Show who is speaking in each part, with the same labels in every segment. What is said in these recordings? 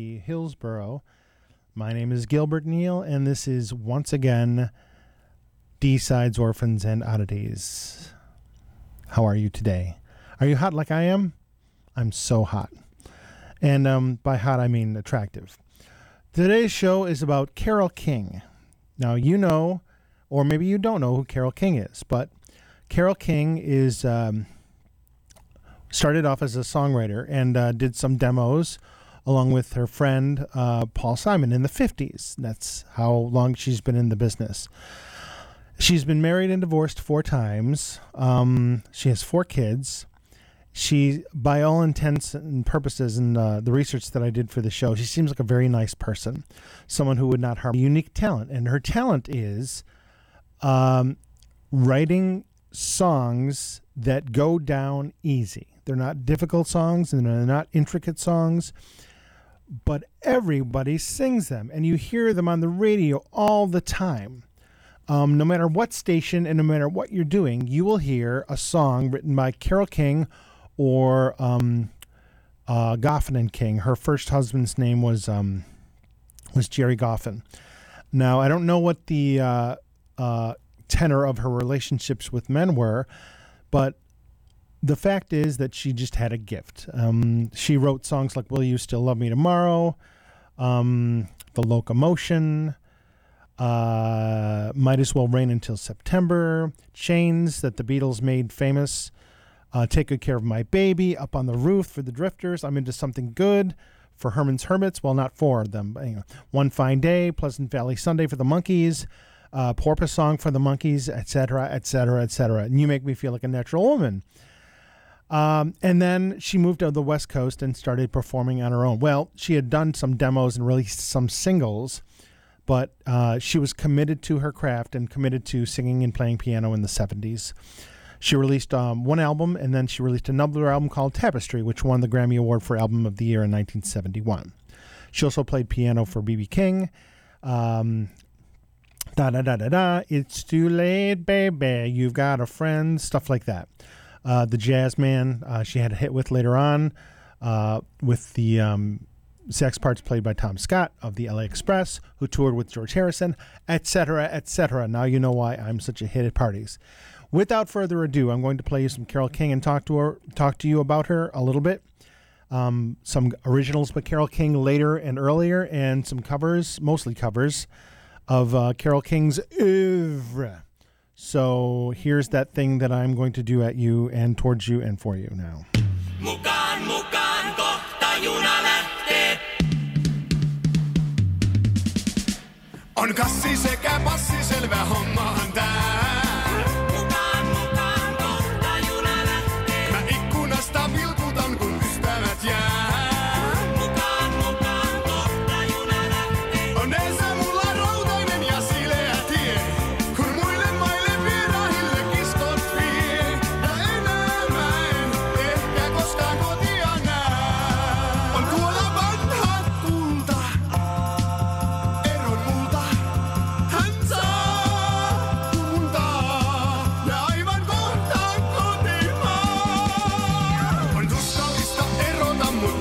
Speaker 1: WRFP Hillsboro. My name is Gilbert Neal, and this is once again D Sides Orphans and Oddities. How are you today? Are you hot like I am? I'm so hot. And um, by hot, I mean attractive. Today's show is about Carole King. Now, you know, or maybe you don't know who Carole King is, but Carole King is um, started off as a songwriter and uh, did some demos along with her friend uh, Paul Simon in the 50s. That's how long she's been in the business. She's been married and divorced four times. Um, she has four kids. She, by all intents and purposes, and uh, the research that I did for the show, she seems like a very nice person, someone who would not harm. Unique talent, and her talent is um, writing songs that go down easy. They're not difficult songs and they're not intricate songs, but everybody sings them, and you hear them on the radio all the time. Um, no matter what station and no matter what you're doing, you will hear a song written by Carole King or um, uh, Goffin and King. Her first husband's name was um, was Gerry Goffin. Now I don't know what the uh, uh, tenor of her relationships with men were, but the fact is that she just had a gift. Um, she wrote songs like "Will You Still Love Me Tomorrow," um, "The Locomotion." Uh, might as well rain until September. Chains that the Beatles made famous. Uh, Take good care of my baby. Up on the roof for the Drifters. I'm into something good for Herman's Hermits. Well, not for them. But, you know, One fine day. Pleasant Valley Sunday for the Monkees. Uh, Porpoise song for the Monkees, etc., etc., etc. And you make me feel like a natural woman. Um, and then she moved to the West Coast and started performing on her own. Well, she had done some demos and released some singles but uh, she was committed to her craft and committed to singing and playing piano in the 70s. She released um, one album and then she released another album called Tapestry, which won the Grammy Award for Album of the Year in 1971. She also played piano for B.B. King. Um, da da da da da. It's too late, baby. You've got a friend. Stuff like that. Uh, the Jazz Man, uh, she had a hit with later on uh, with the um, parts played by Tom Scott of the LA Express, who toured with George Harrison, etc., etc. Now you know why I'm such a hit at parties. Without further ado, I'm going to play you some Carole King and talk to her, talk to you about her a little bit. Um, some originals by Carole King later and earlier, and some covers, mostly covers, of uh, Carole King's oeuvre. So here's that thing that I'm going to do at you and towards you and for you now.
Speaker 2: On kassi sekä passi, selvä hommahan tää.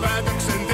Speaker 3: paradox and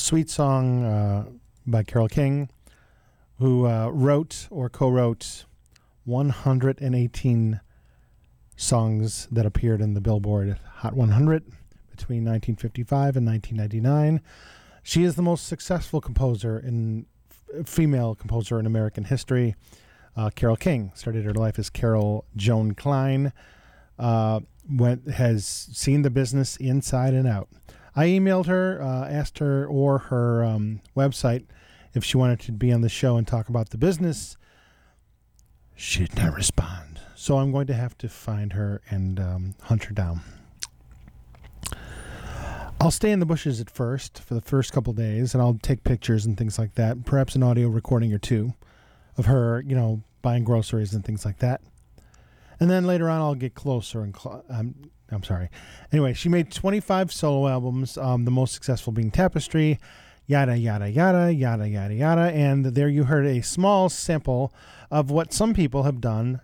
Speaker 4: sweet
Speaker 1: song uh, by Carole King, who uh, wrote or co wrote 118 songs that appeared in the Billboard Hot 100 between 1955 and 1999. She is the most successful composer in f- female composer in American history. Uh, Carole King started her life as Carol Joan Klein. Uh, went has seen the business inside and out. I emailed her, uh, asked her or her um, website if she wanted to be on the show and talk about the business. She did not respond, so I'm going to have to find her and um, hunt her down. I'll stay in the bushes at first for the first couple days, and I'll take pictures and things like that. Perhaps an audio recording or two of her, you know, buying groceries and things like that. And then later on, I'll get closer and cl- um, I'm sorry. Anyway, she made 25 solo albums, um, the most successful being Tapestry, yada, yada, yada, yada, yada, yada. And there you heard a small sample of what some people have done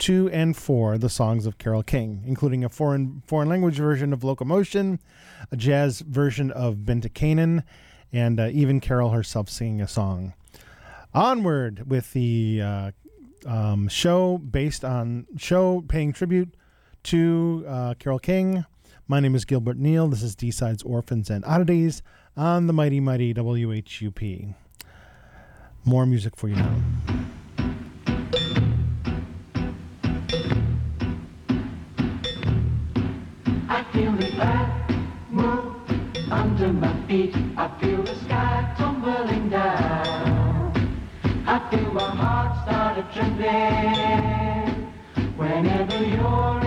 Speaker 1: to and for the songs of Carole King, including a foreign, foreign language version of Locomotion, a jazz version of Been to Canaan, and uh, even Carole herself singing a song. Onward with the uh, um, show based on show paying tribute to uh, Carole King. My name is Gilbert Neal. This is D Sides Orphans and Oddities on the mighty, mighty WHUP. More music for you now.
Speaker 5: I feel the earth move under my feet. I feel the sky tumbling down. I feel my heart trembling whenever you're.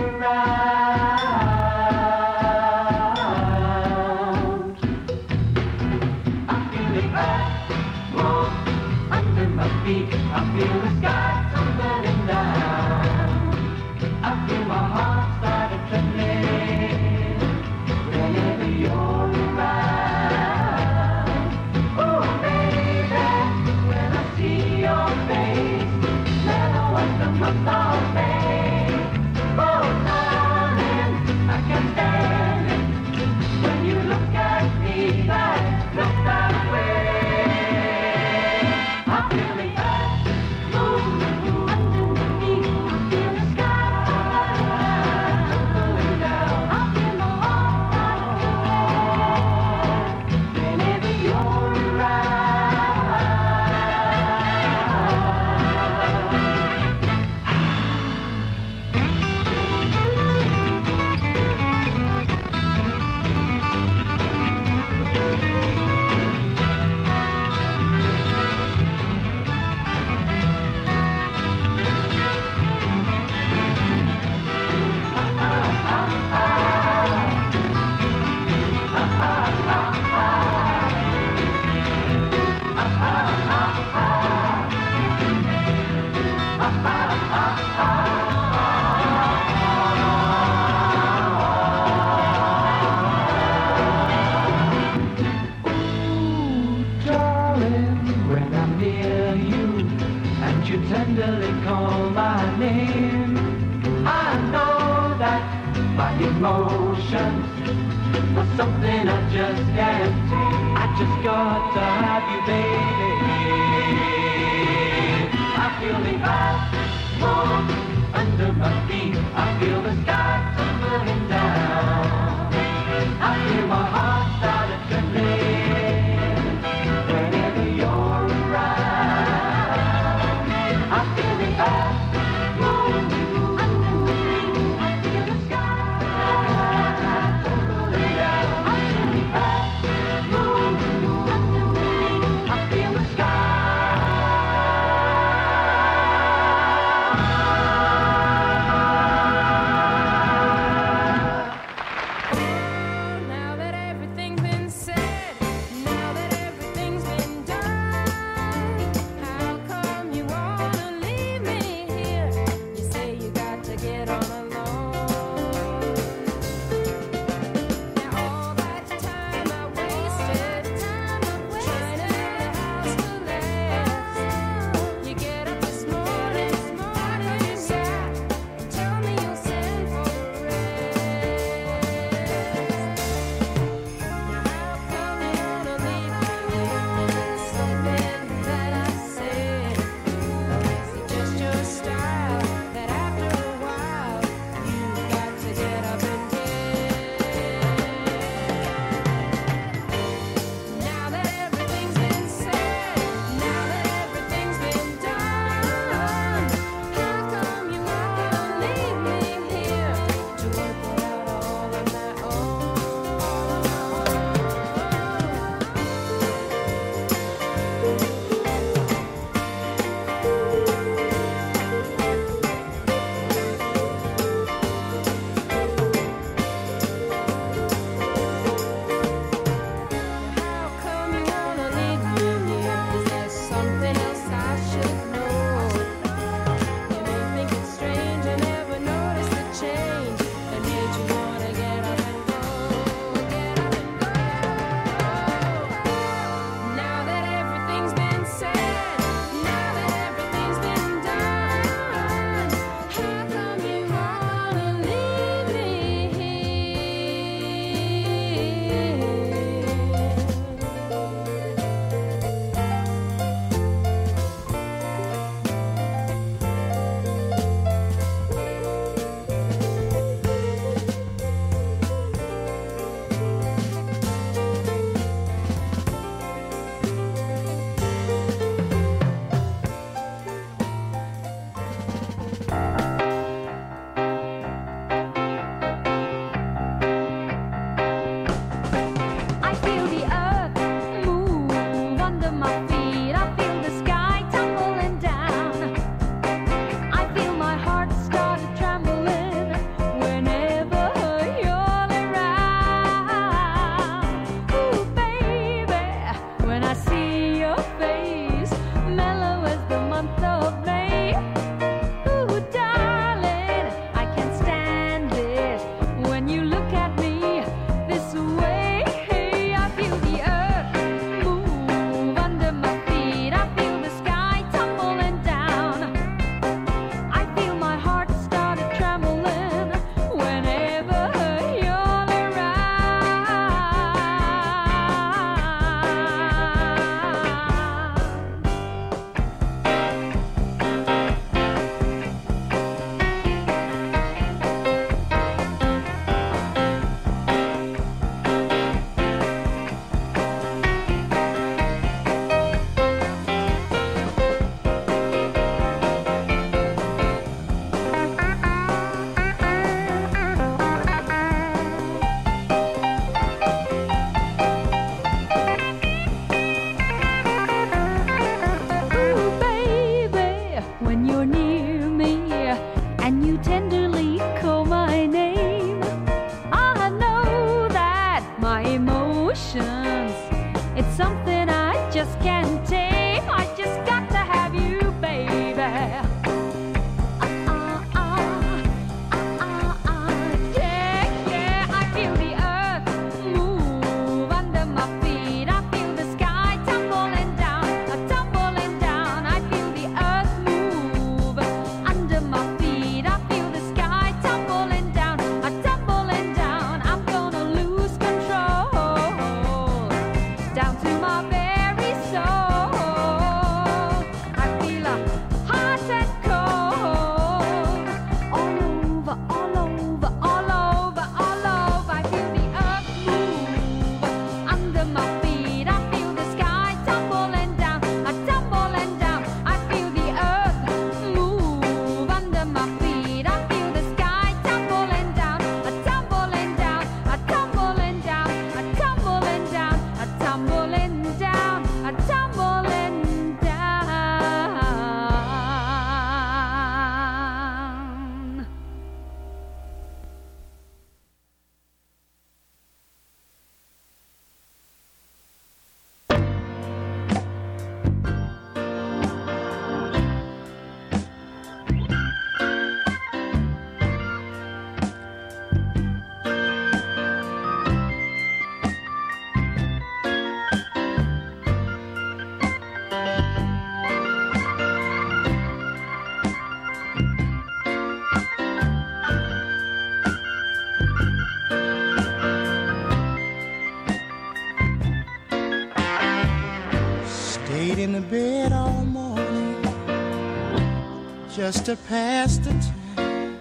Speaker 5: just to
Speaker 6: pass the time.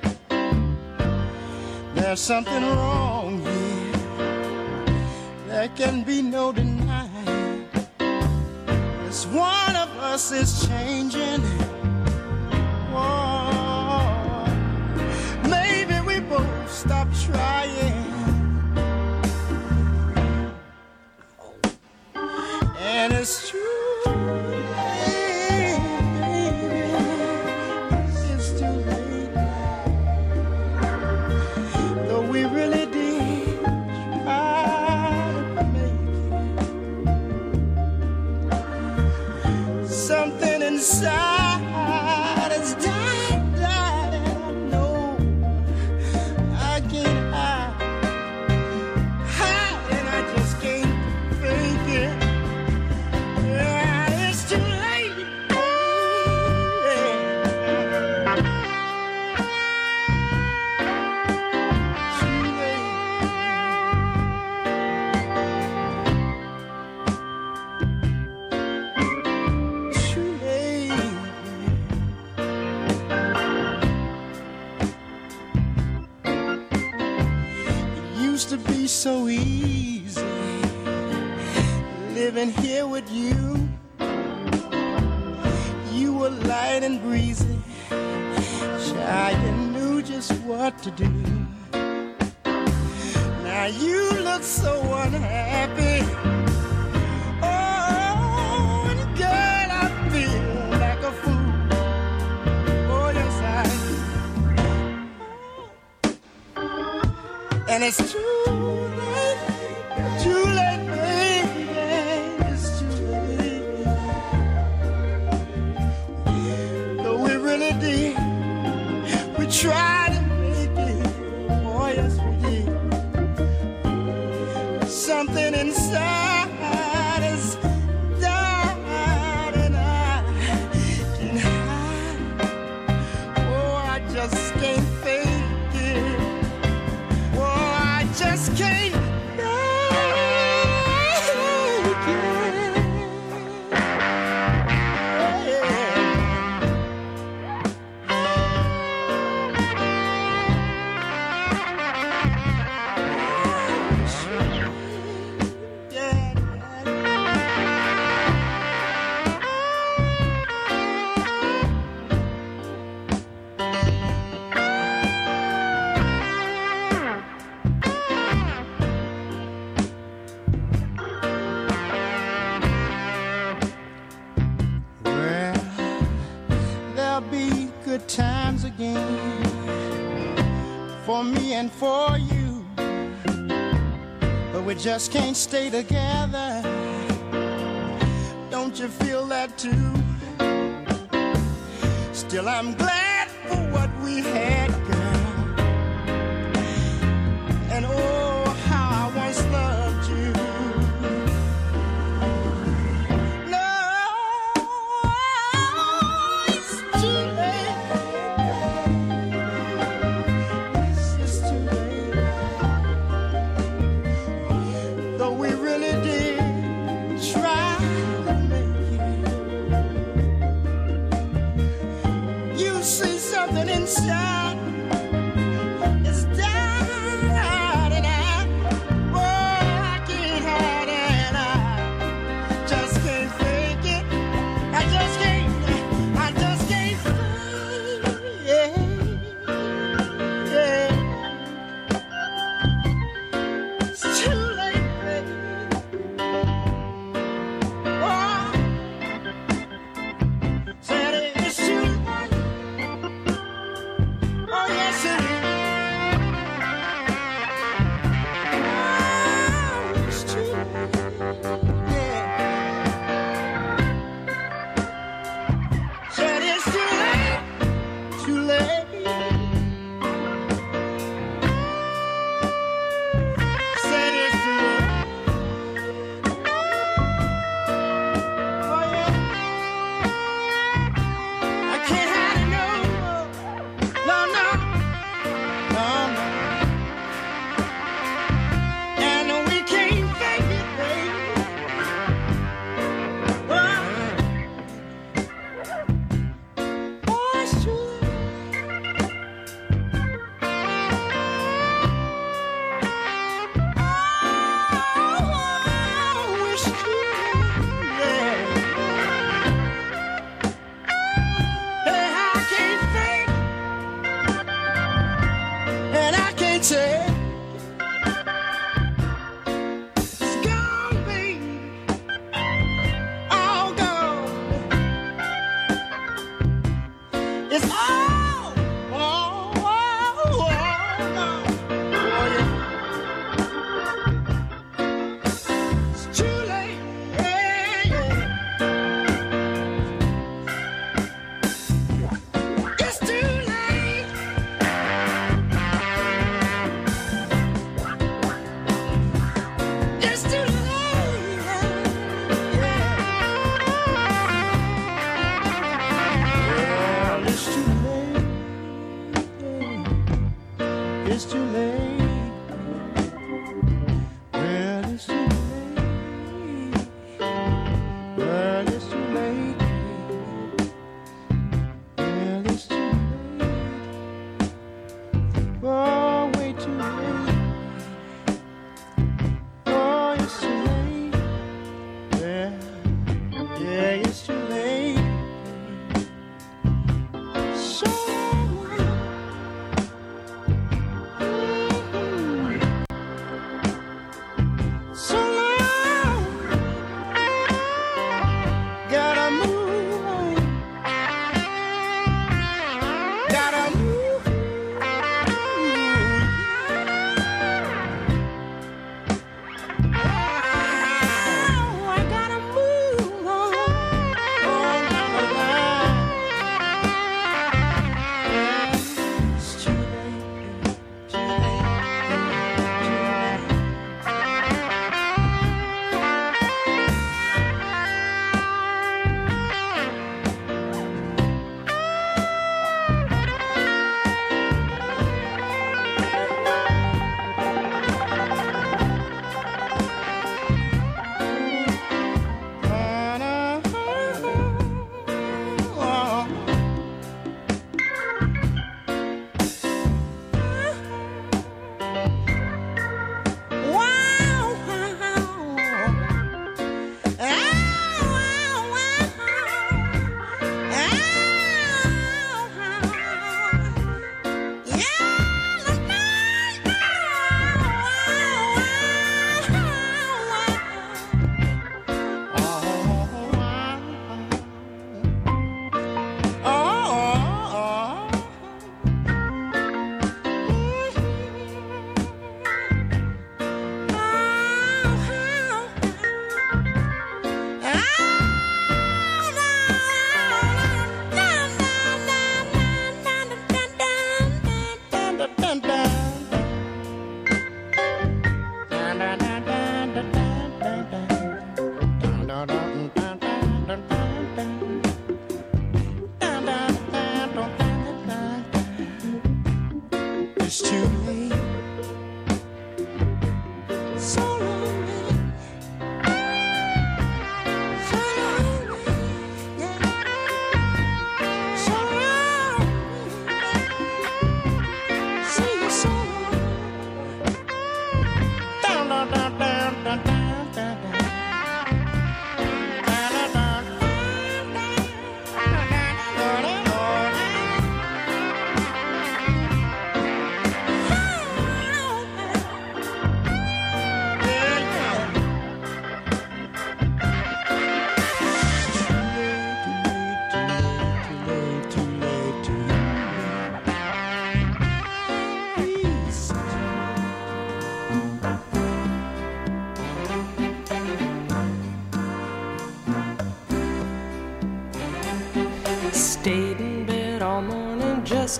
Speaker 6: There's something wrong here. There can be no denying. It's one of us is changing. for you, but we just can't stay together. Don't you feel that too? Still, I'm glad for what we had.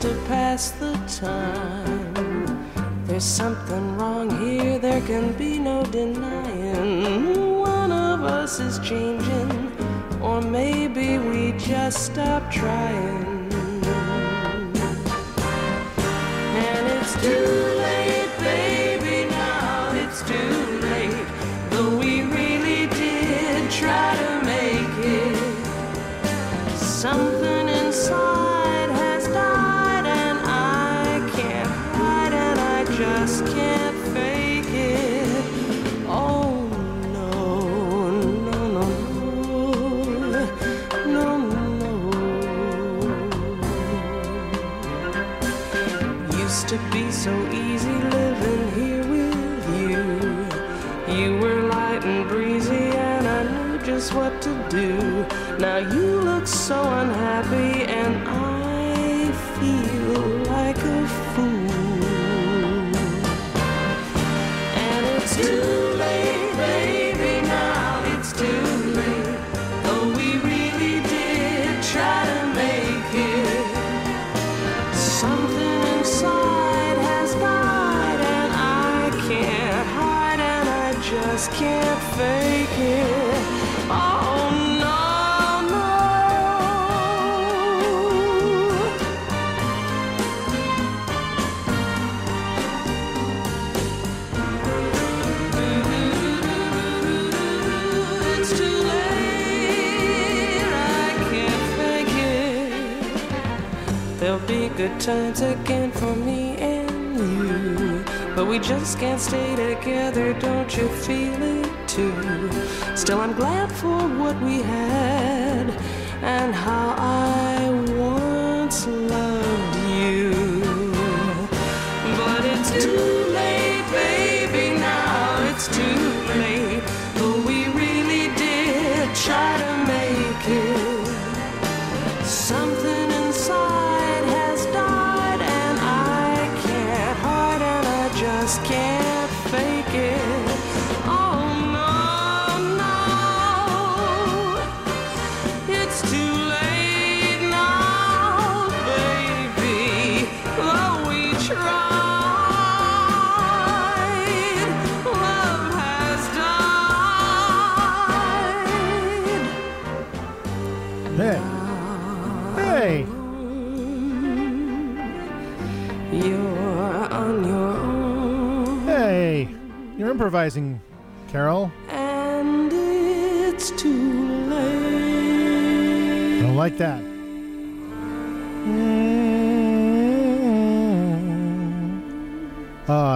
Speaker 6: To
Speaker 4: pass the time. There's something wrong here, there can be no denying. One of us is changing, or maybe we just stop trying. I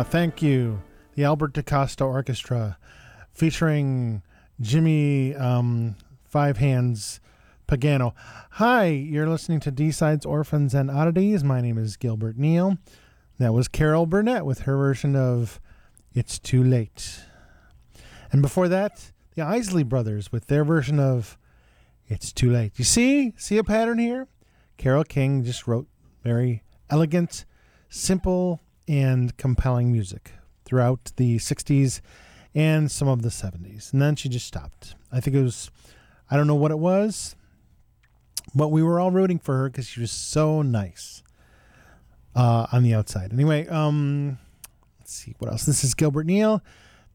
Speaker 1: thank you. The Albert DaCosta Orchestra featuring Jimmy um, Five Hands Pagano. Hi, you're listening to D-Sides Orphans and Oddities. My name is Gilbert Neal. That was Carol Burnett with her version of It's Too Late. And before that, the Isley Brothers with their version of It's Too Late. You see? See a pattern here? Carole King just wrote very elegant, simple, and compelling music throughout the 60s and some of the 70s. And then she just stopped. I think it was, I don't know what it was, but we were all rooting for her because she was so nice uh, on the outside. Anyway, um, let's see what else. This is Gilbert Neal,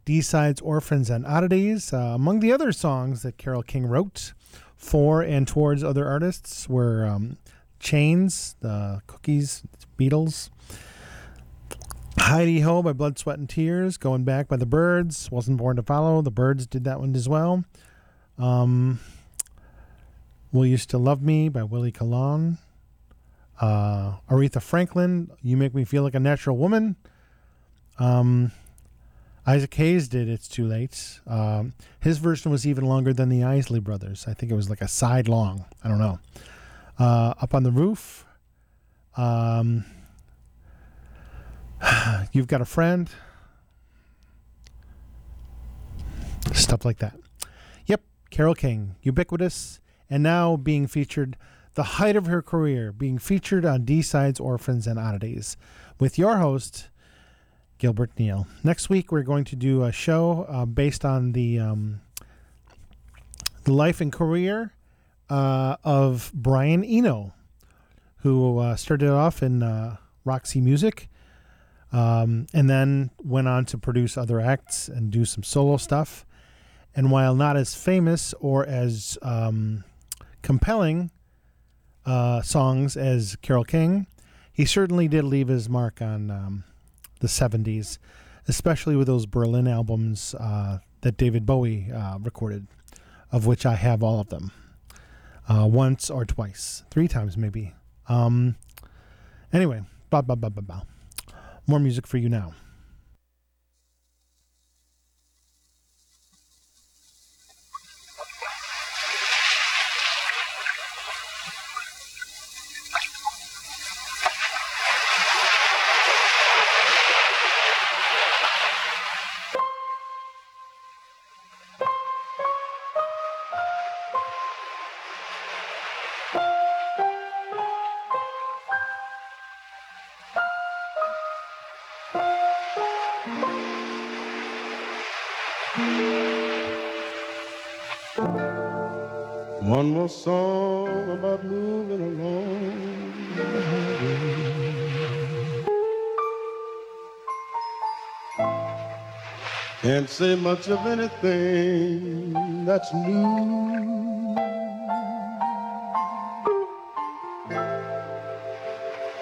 Speaker 1: D-Sides, Orphans, and Oddities. Uh, among the other songs that Carole King wrote for and towards other artists were um, Chains, the Cookies, Beatles, Hi-De-Ho by Blood, Sweat, and Tears. Going Back by the Byrds. Wasn't Born to Follow. The Byrds did that one as well. Um, Will You Still Love Me by Willie Colon. Uh, Aretha Franklin, You Make Me Feel Like a Natural Woman. Um, Isaac Hayes did It's Too Late. Um, his version was even longer than the Isley Brothers. I think it was like a side long. I don't know. Uh, Up on the Roof. Um, You've Got a Friend. Stuff like that. Yep, Carole King, ubiquitous, and now being featured, the height of her career, being featured on D Sides, Orphans, and Oddities, with your host, Gilbert Neal. Next week, we're going to do a show uh, based on the um, the life and career uh, of Brian Eno, who uh, started off in uh, Roxy Music um, and then went on to produce other acts and do some solo stuff. And while not as famous or as um, compelling uh, songs as Carole King, he certainly did leave his mark on um, the 70s, especially with those Berlin albums uh, that David Bowie uh, recorded, of which I have all of them. Uh, once or twice, three times maybe. Um, anyway, blah, blah, blah, blah, blah. More music for you now.
Speaker 7: Say much of anything that's new.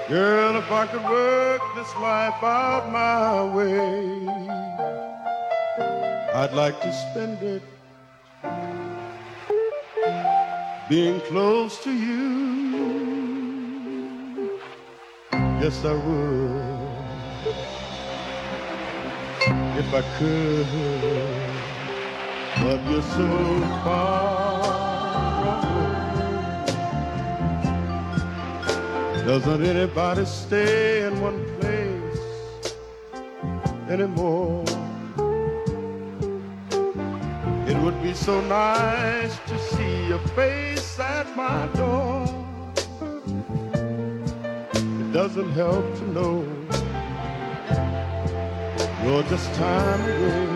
Speaker 7: Girl, if I could work this life out my way, I'd like to spend it being close to you. Yes, I would. If I could, but you're so far away. Doesn't anybody stay in one place anymore? It would be so nice to see your face at my door. It doesn't help to know you're just time away.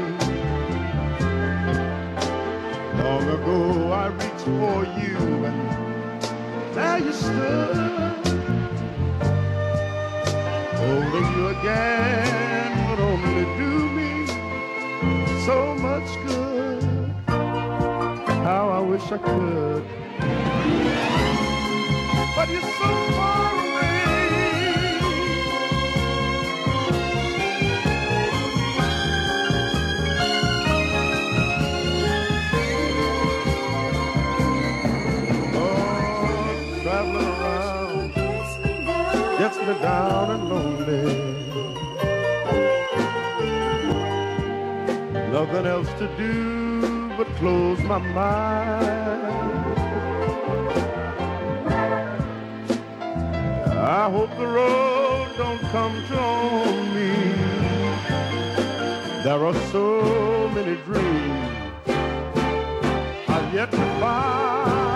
Speaker 7: Long ago I reached for you and there you stood. Holding you again would only do me so much good how I wish I could. But you're so far away. Me down and lonely. Nothing else to do but close my mind. I hope the road don't come to own me. There are so many dreams I've yet to find.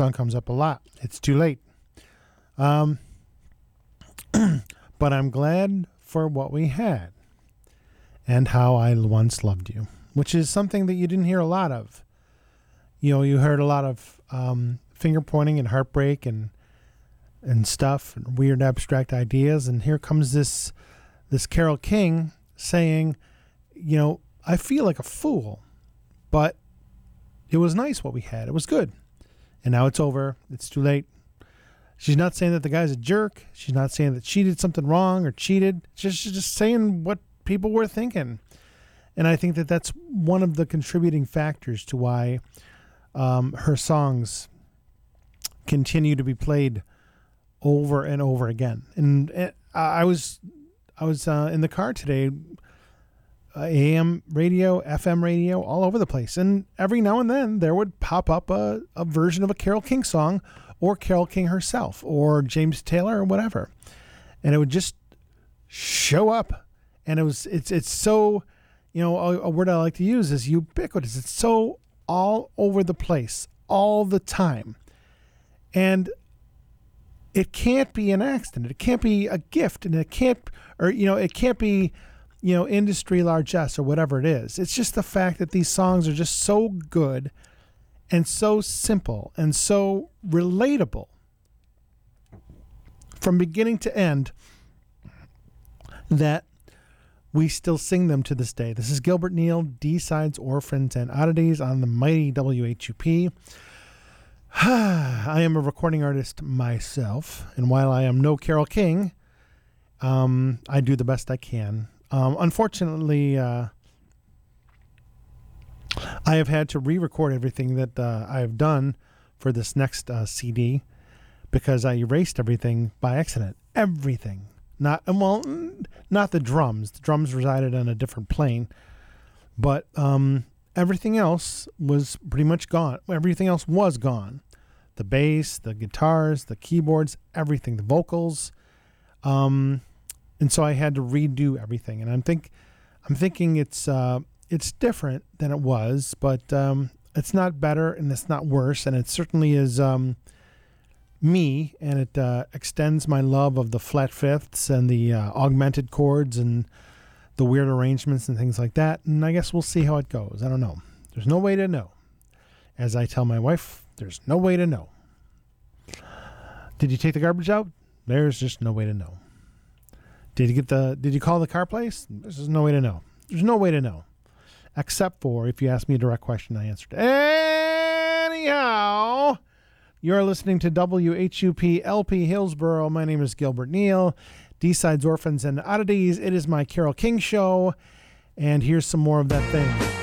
Speaker 8: Song
Speaker 1: comes up a lot. It's too late. Um, but I'm glad for what we had and how I once loved you, which is something that you didn't hear a lot of. You know, you heard a lot of um, finger pointing and heartbreak and and stuff, and weird abstract ideas, and here comes this this Carole King saying, you know, I feel like a fool, but it was nice what we had. It was good and now it's over. It's too late. She's not saying that the guy's a jerk. She's not saying that she did something wrong or cheated. She's just saying what people were thinking. And I think that that's one of the contributing factors to why um, her songs continue to be played over and over again. And uh, I was I was uh, in the car today, uh, AM radio, FM radio, all over the place. And every now and then there would pop up a, a version of a Carole King song or Carole King herself or James Taylor or whatever. And it would just show up. And it was, it's, it's so, you know, a, a word I like to use is ubiquitous. It's so all over the place all the time. And it can't be an accident. It can't be a gift, and it can't, or you know, it can't be, you know, industry largesse or whatever it is. It's just the fact that these songs are just so good, and so simple, and so relatable from beginning to end that we still sing them to this day. This is Gilbert Neal, D Sides, Orphans, and Oddities on the mighty WHUP. I am a recording artist myself, and while I am no Carole King, um, I do the best I can. Um, unfortunately, uh, I have had to re-record everything that uh, I have done for this next uh, CD because I erased everything by accident. Everything, not well, not the drums. The drums resided on a different plane, but um, everything else was pretty much gone. Everything else was gone. The bass, the guitars, the keyboards, everything, the vocals. Um, and so I had to redo everything. And I'm think, I'm thinking it's uh, it's different than it was, but um, it's not better and it's not worse, and it certainly is. Um,
Speaker 3: me, and it uh, extends my love of the flat fifths and the uh, augmented chords and the weird arrangements and things like that. And I guess we'll see how it goes. I don't know. There's no way to know. As I tell my wife, there's no way to know. Did you take the garbage out? There's just no way to know. Did you get the did you call the car place? There's no way to know. There's no way to know. Except for if you ask me a direct question, I answered. Anyhow, you're listening to WHUP LP Hillsboro. My name is Gilbert Neal. D-Sides Orphans and Oddities. It is my Carole King show. And here's some more of that thing.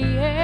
Speaker 5: Named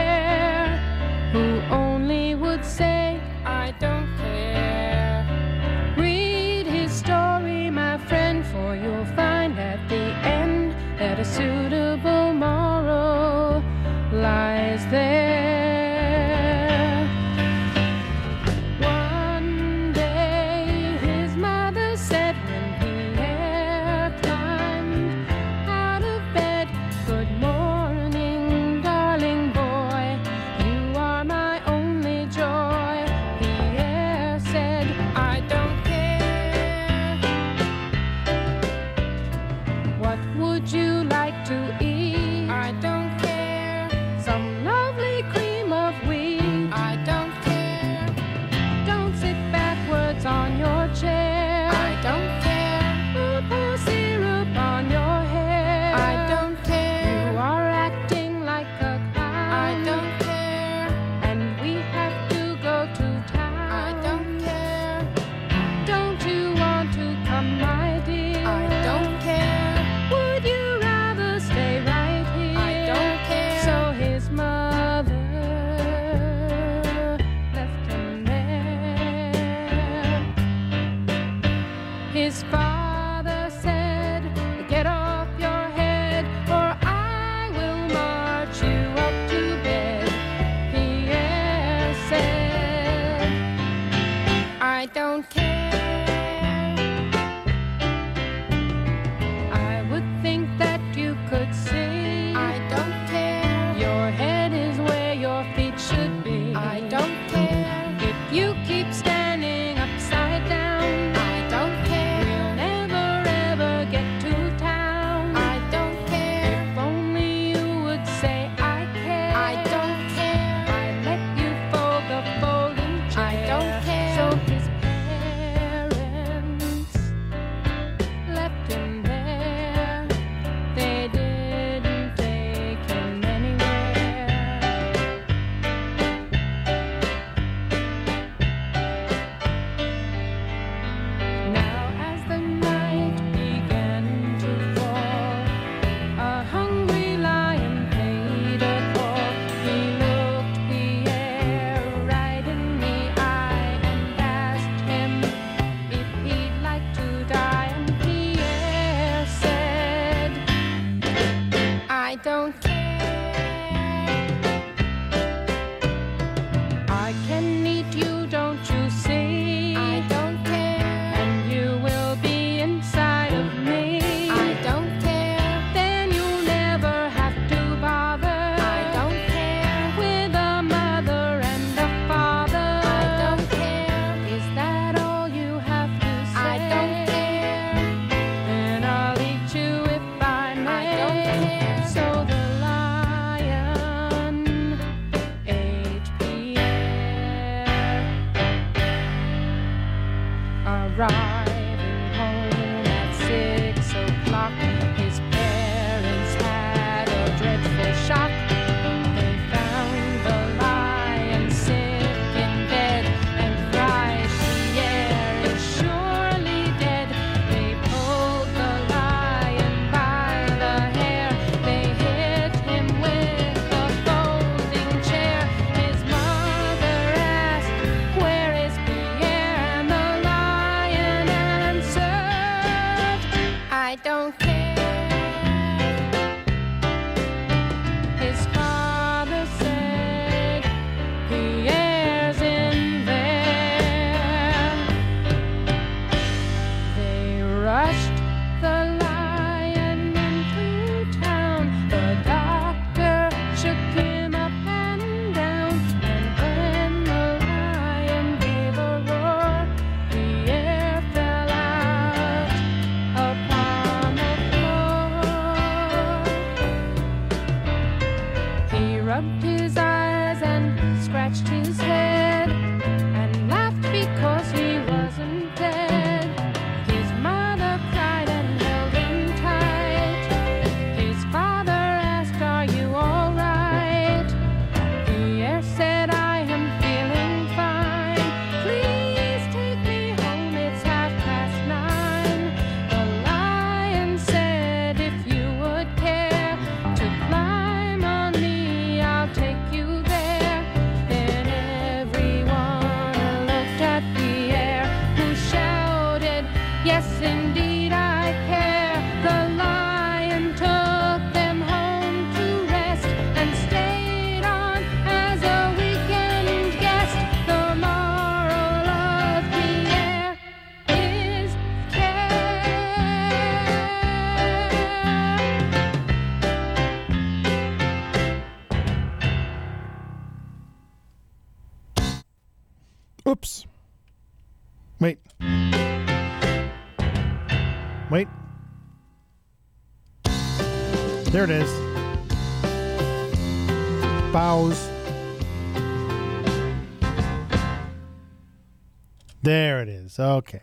Speaker 5: is.
Speaker 1: Okay.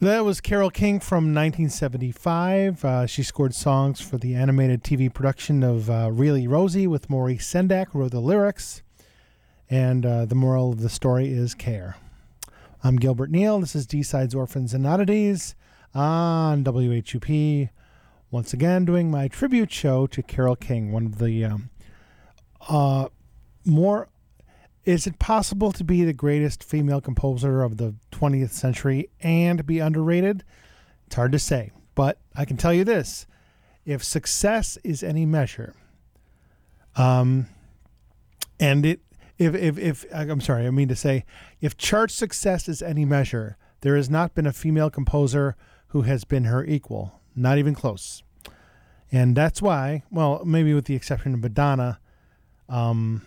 Speaker 1: That was Carole King from 1975. Uh, she scored songs for the animated TV production of uh, Really Rosie with Maurice Sendak, wrote the lyrics. And uh, the moral of the story is care. I'm Gilbert Neal. This is D Sides Orphans and Oddities on WHUP. Once again, doing my tribute show to Carole King, one of the um, uh, more. Is it possible to be the greatest female composer of the 20th century and be underrated? It's hard to say, but I can tell you this: if success is any measure, um, and it if if if I'm sorry, I mean to say, if chart success is any measure, there has not been a female composer who has been her equal, not even close. And that's why, well, maybe with the exception of Madonna, um,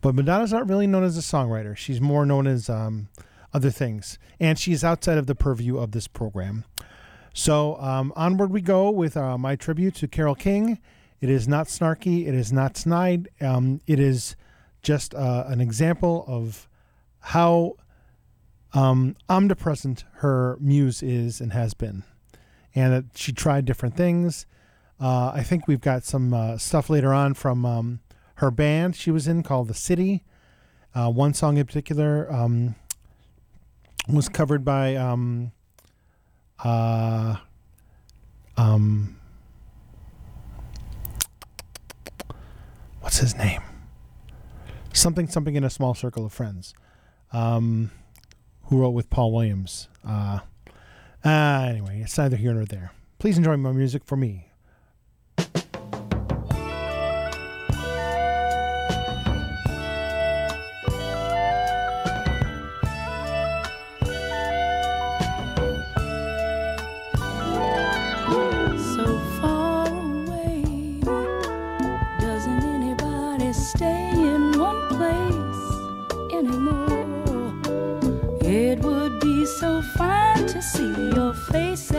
Speaker 1: but Madonna's not really known as a songwriter. She's more known as um, other things, and she's outside of the purview of this program. So um, onward we go with uh, my tribute to Carole King. It is not snarky. It is not snide. Um, it is just uh, an example of how um, omnipresent her muse is and has been, and that she tried different things. Uh, I think we've got some uh, stuff later on from um, her band she was in called The City. Uh, one song in particular um, was covered by um, uh, um, what's his name? Something something in a small circle of friends. Um, who wrote with Paul Williams. Uh, uh, anyway, it's neither here nor there. Please enjoy my music for me.
Speaker 3: Your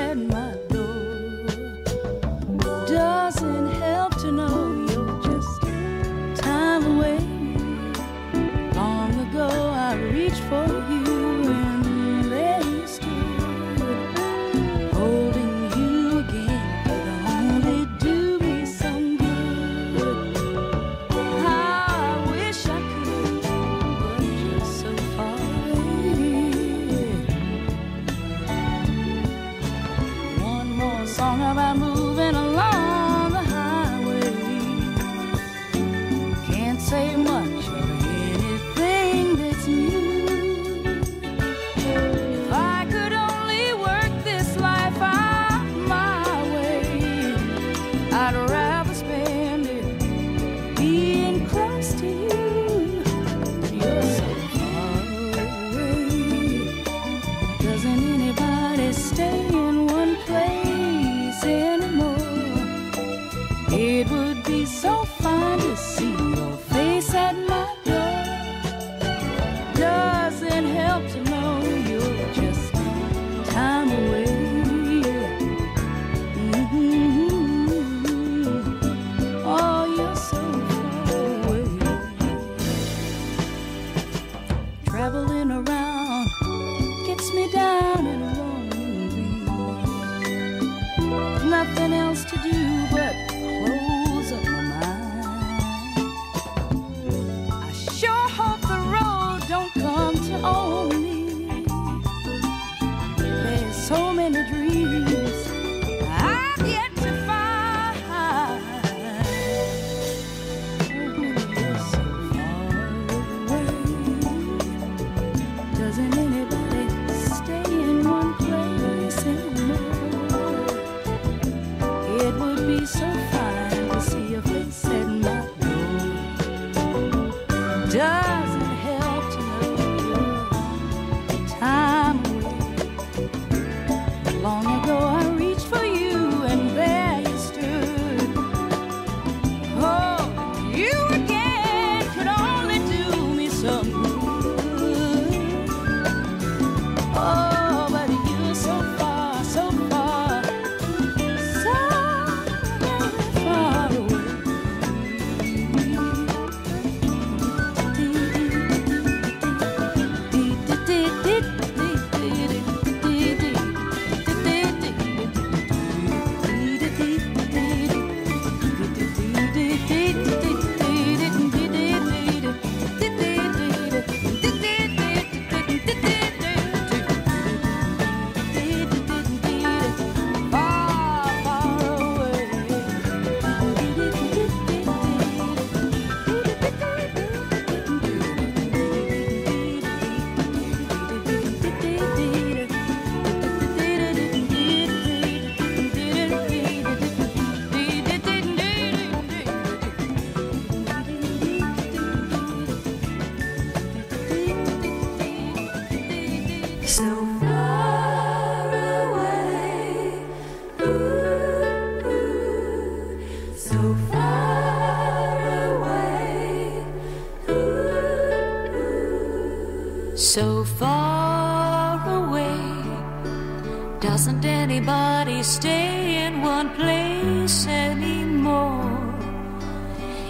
Speaker 3: anybody stay in one place anymore.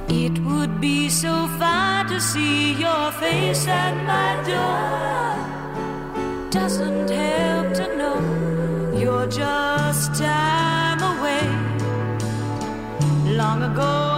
Speaker 3: It would be so fine to see your face at my door. Doesn't help to know you're just time away. Long ago.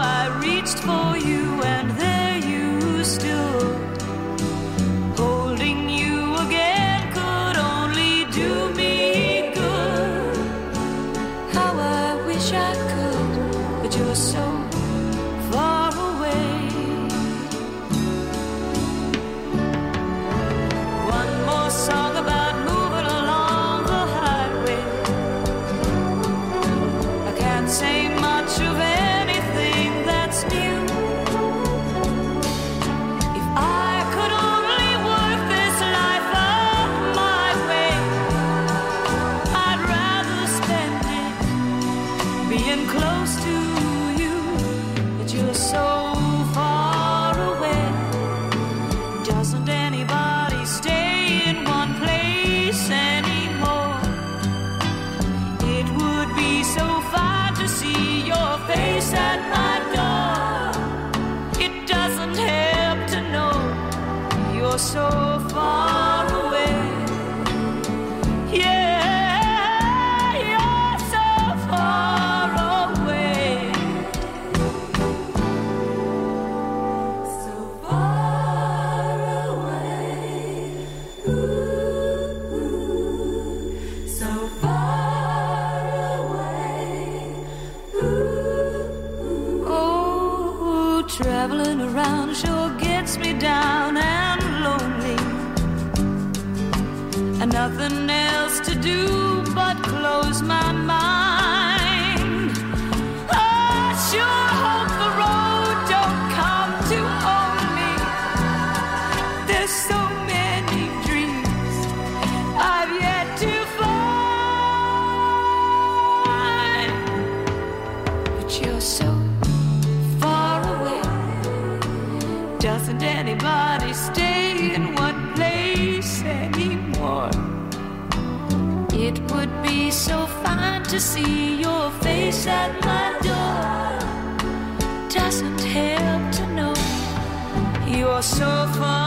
Speaker 3: so far.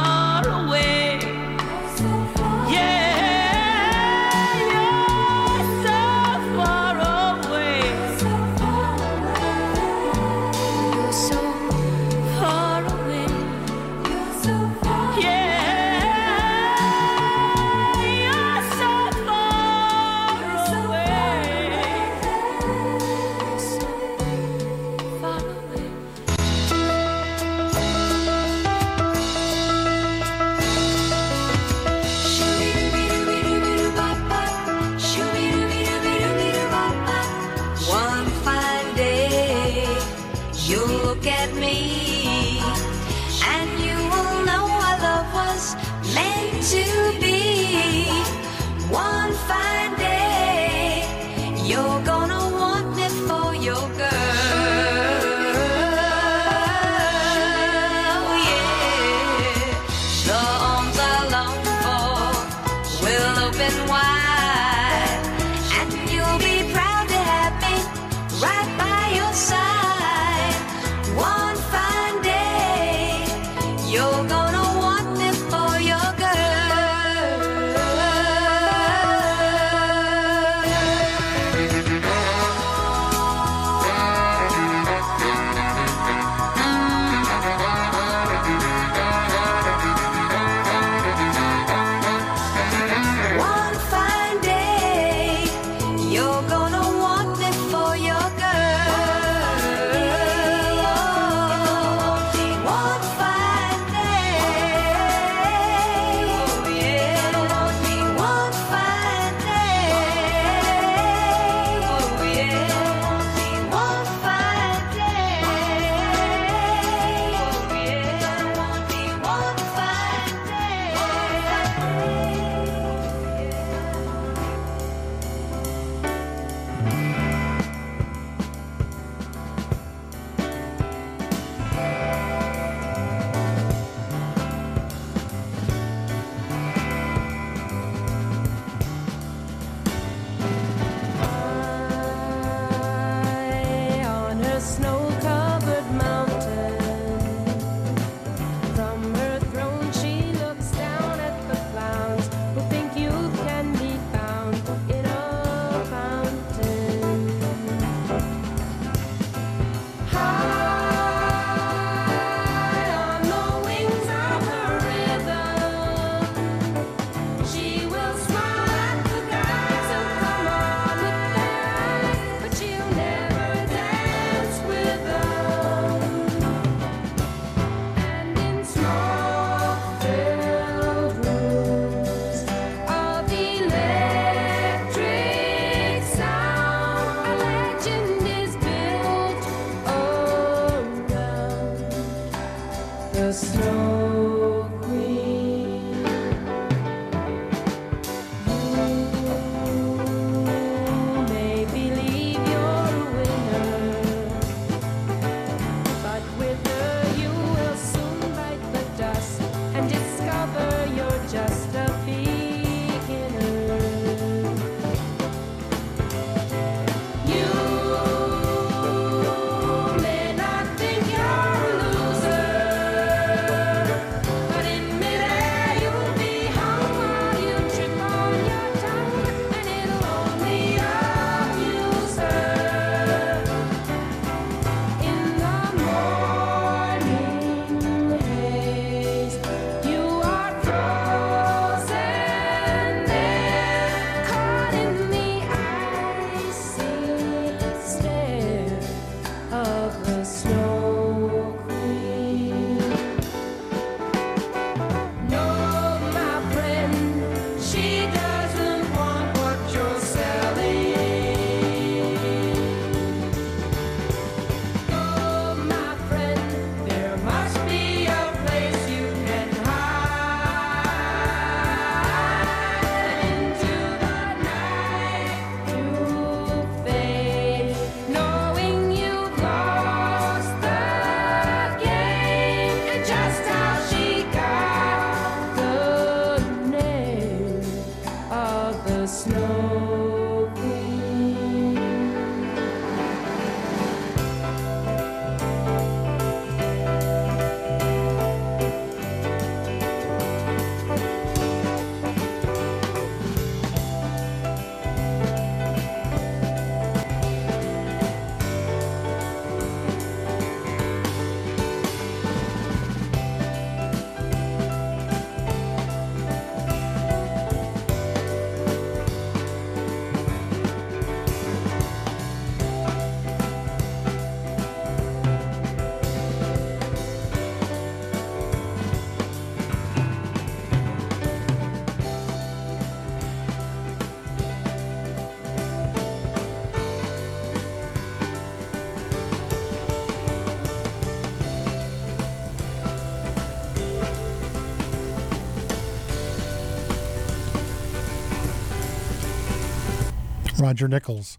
Speaker 1: Roger Nichols.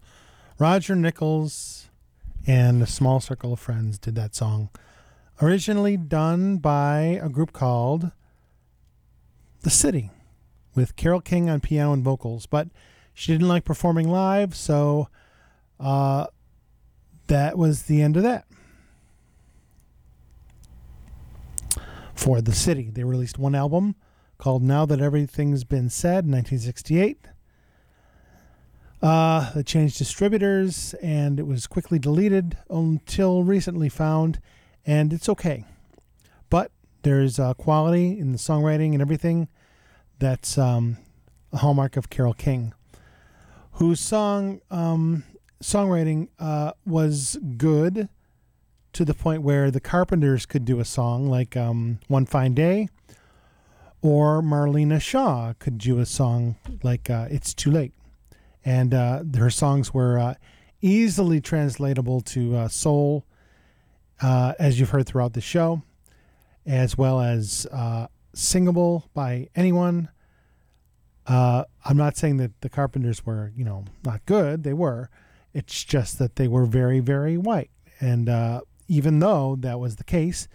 Speaker 1: Roger Nichols and a small circle of friends did that song. Originally done by a group called The City with Carole King on piano and vocals, but she didn't like performing live, so uh, that was the end of that. For The City, they released one album called Now That Everything's Been Said in 1968. Uh, they changed distributors and it was quickly deleted until recently found, and it's okay. But there's uh, quality in the songwriting and everything that's um, a hallmark of Carole King, whose song um, songwriting uh, was good to the point where the Carpenters could do a song like um, One Fine Day, or Marlena Shaw could do a song like uh, It's Too Late and uh, her songs were uh, easily translatable to uh, soul, uh, as you've heard throughout the show, as well as uh, singable by anyone. Uh, I'm not saying that the Carpenters were, you know, not good. They were. It's just that they were very, very white, and even though that was the case,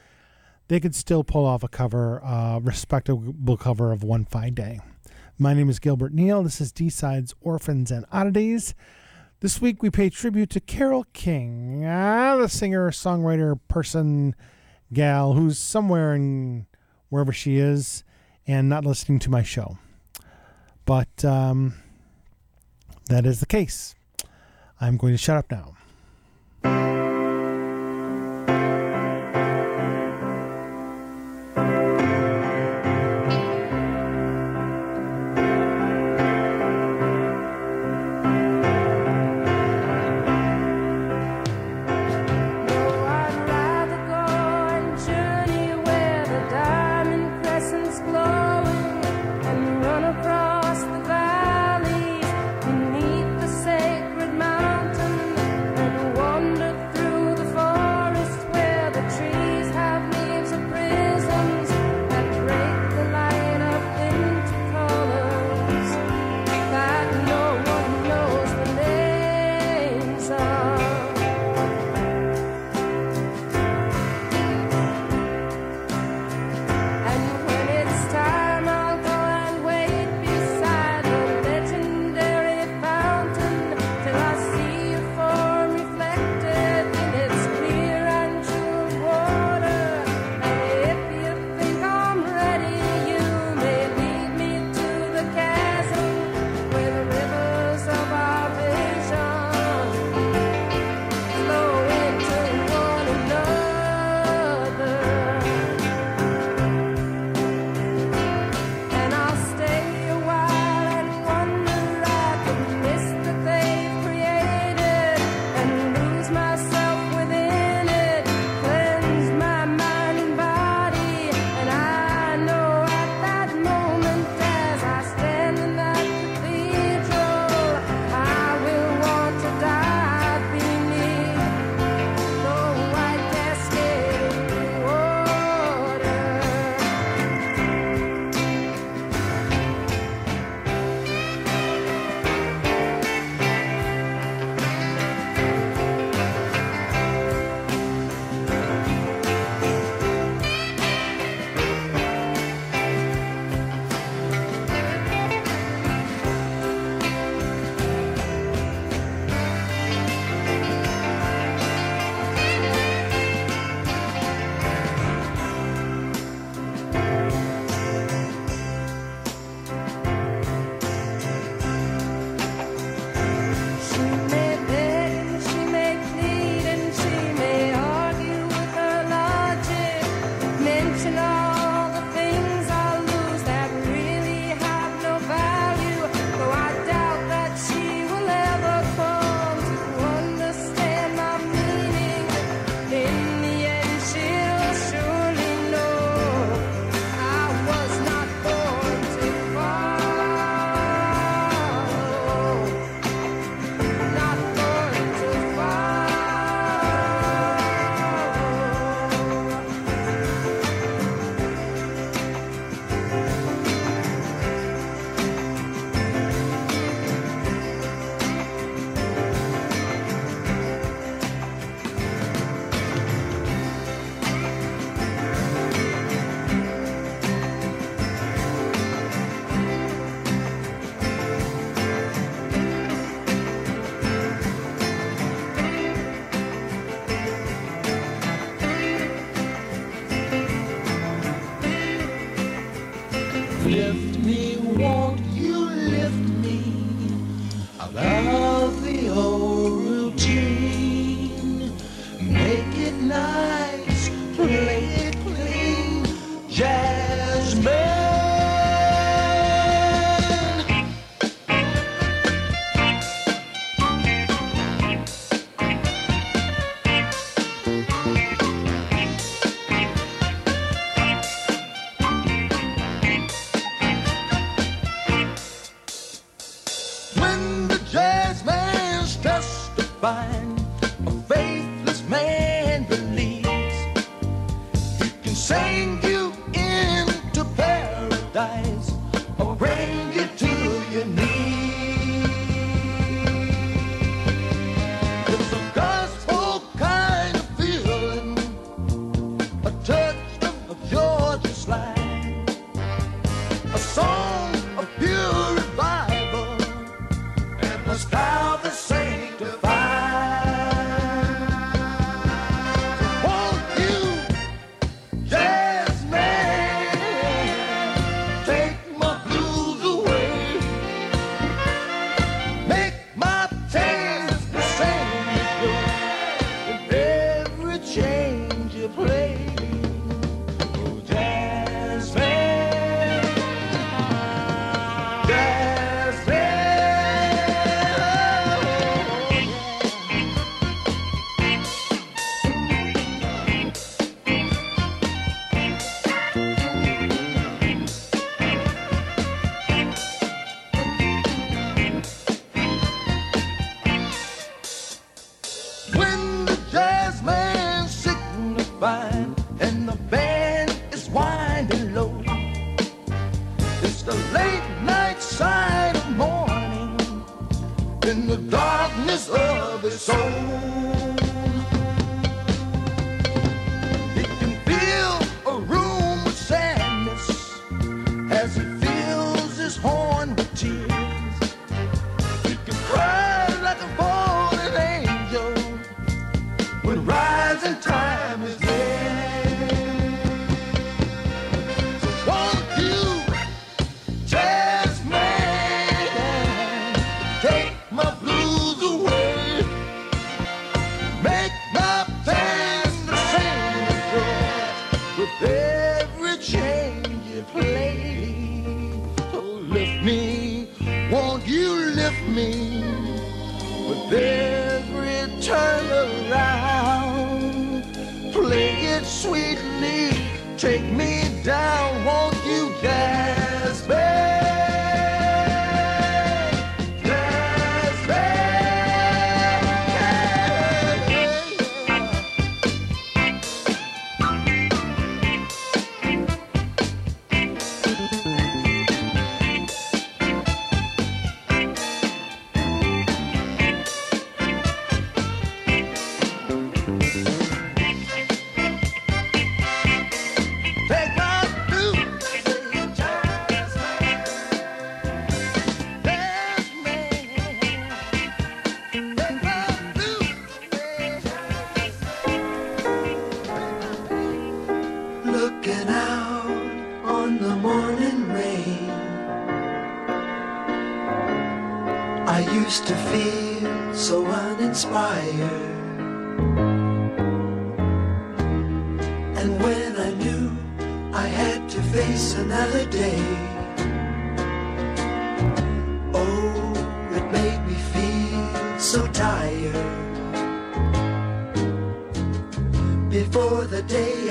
Speaker 1: they could still pull off a cover, respectable cover of One Fine Day. My name is Gilbert Neal. This is D Sides Orphans and Oddities. This week we pay tribute to Carole King, ah, the singer, songwriter, person, gal who's somewhere in wherever she is and not listening to my show. But um, that is the case. I'm going to shut up now.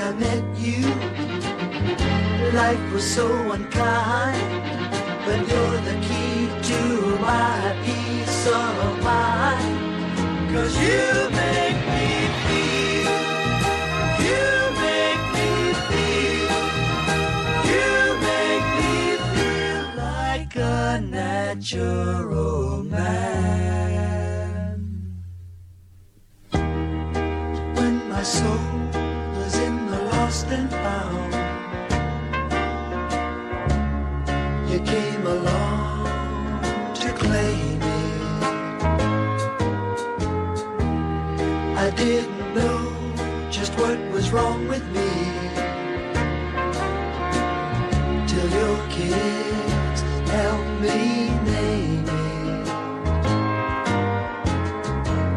Speaker 9: I met you, life was so unkind. But you're the key to my peace of mind. Cause you make me feel, you make me feel, you make me feel like a natural. I didn't know just what was wrong with me till your kids helped me name it.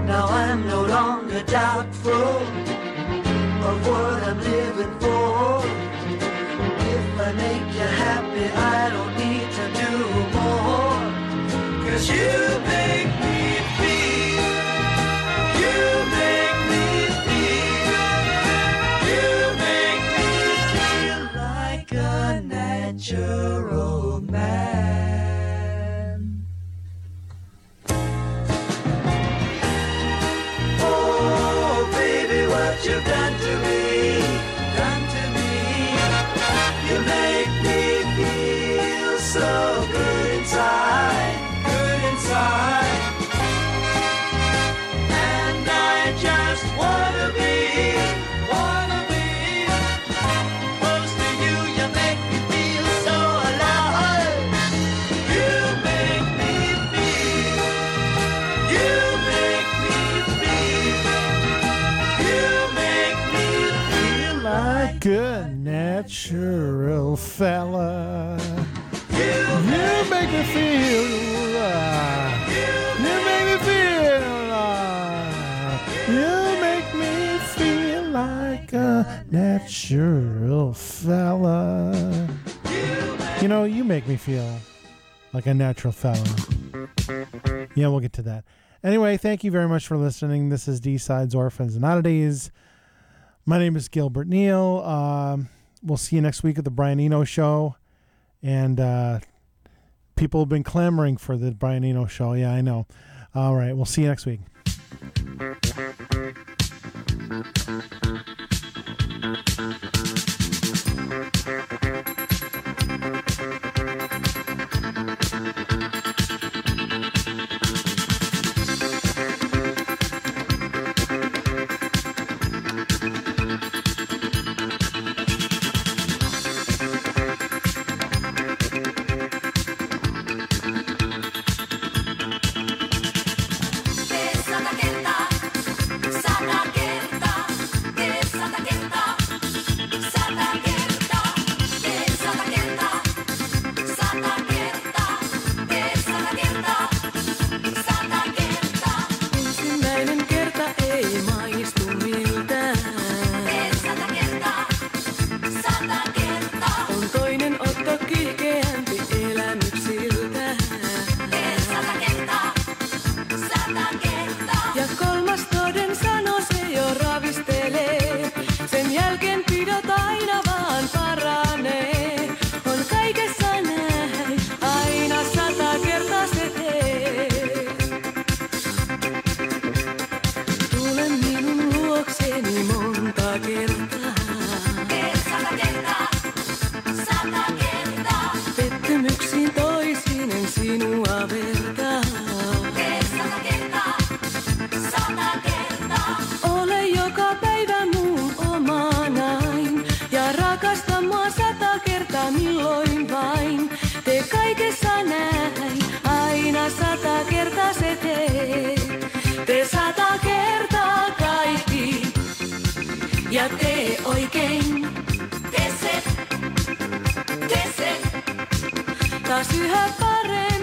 Speaker 9: Now I'm no longer doubtful of what I'm living for. If I make you happy, I don't need to do more. Cause you natural fella. You, you make me feel. You make me feel. You make me feel like
Speaker 10: a natural fella. You know, you make me feel like a natural fella. Yeah, we'll get to that. Anyway, thank you very much for listening. This is D Sides Orphans and Oddities. My name is Gilbert Neal. Um, we'll see you next week at the Brian Eno show. And uh, people have been clamoring for the Brian Eno show. Yeah, I know. All right, we'll see you next week.
Speaker 11: ja tee oikein.
Speaker 12: Tee se, tee se,
Speaker 11: taas yhä
Speaker 5: paremmin.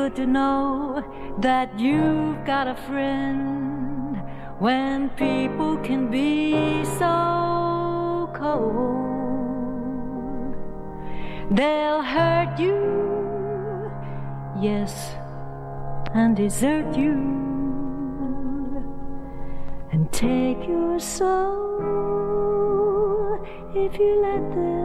Speaker 5: good to know that you've got a friend when people can be so cold. They'll hurt you, yes, and desert you, and take your soul if you let them.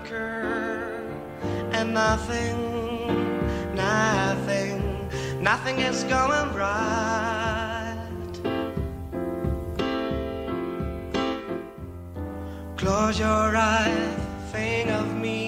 Speaker 5: anchor and nothing, nothing,
Speaker 4: nothing is going right. Close your eyes, think of me.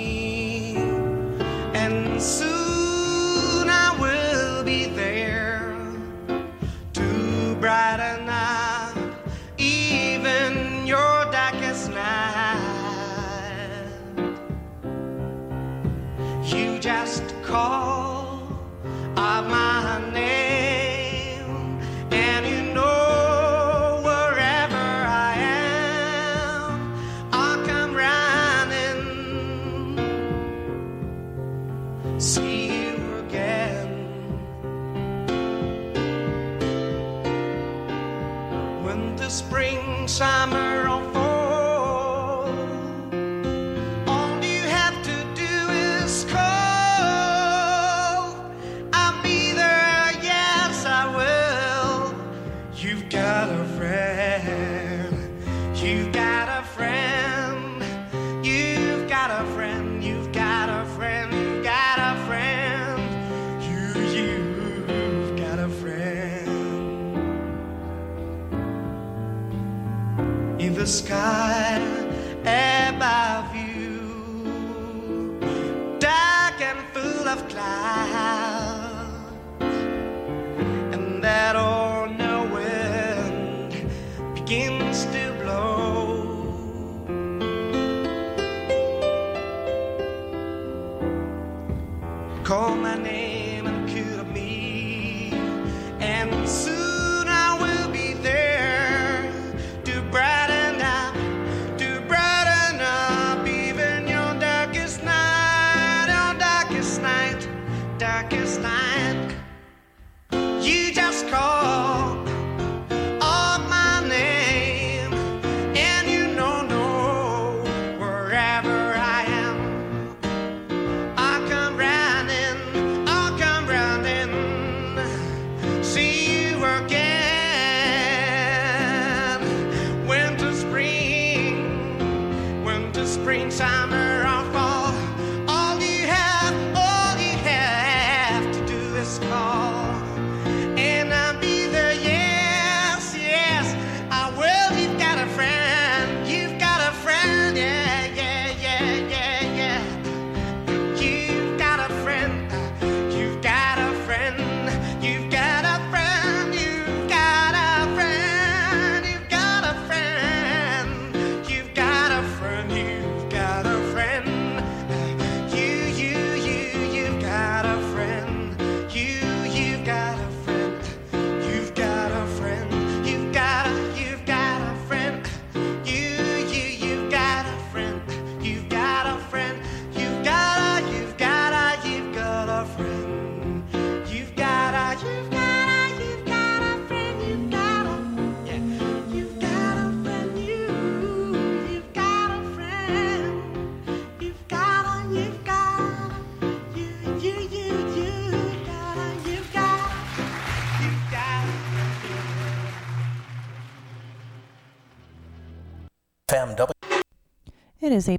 Speaker 13: It is a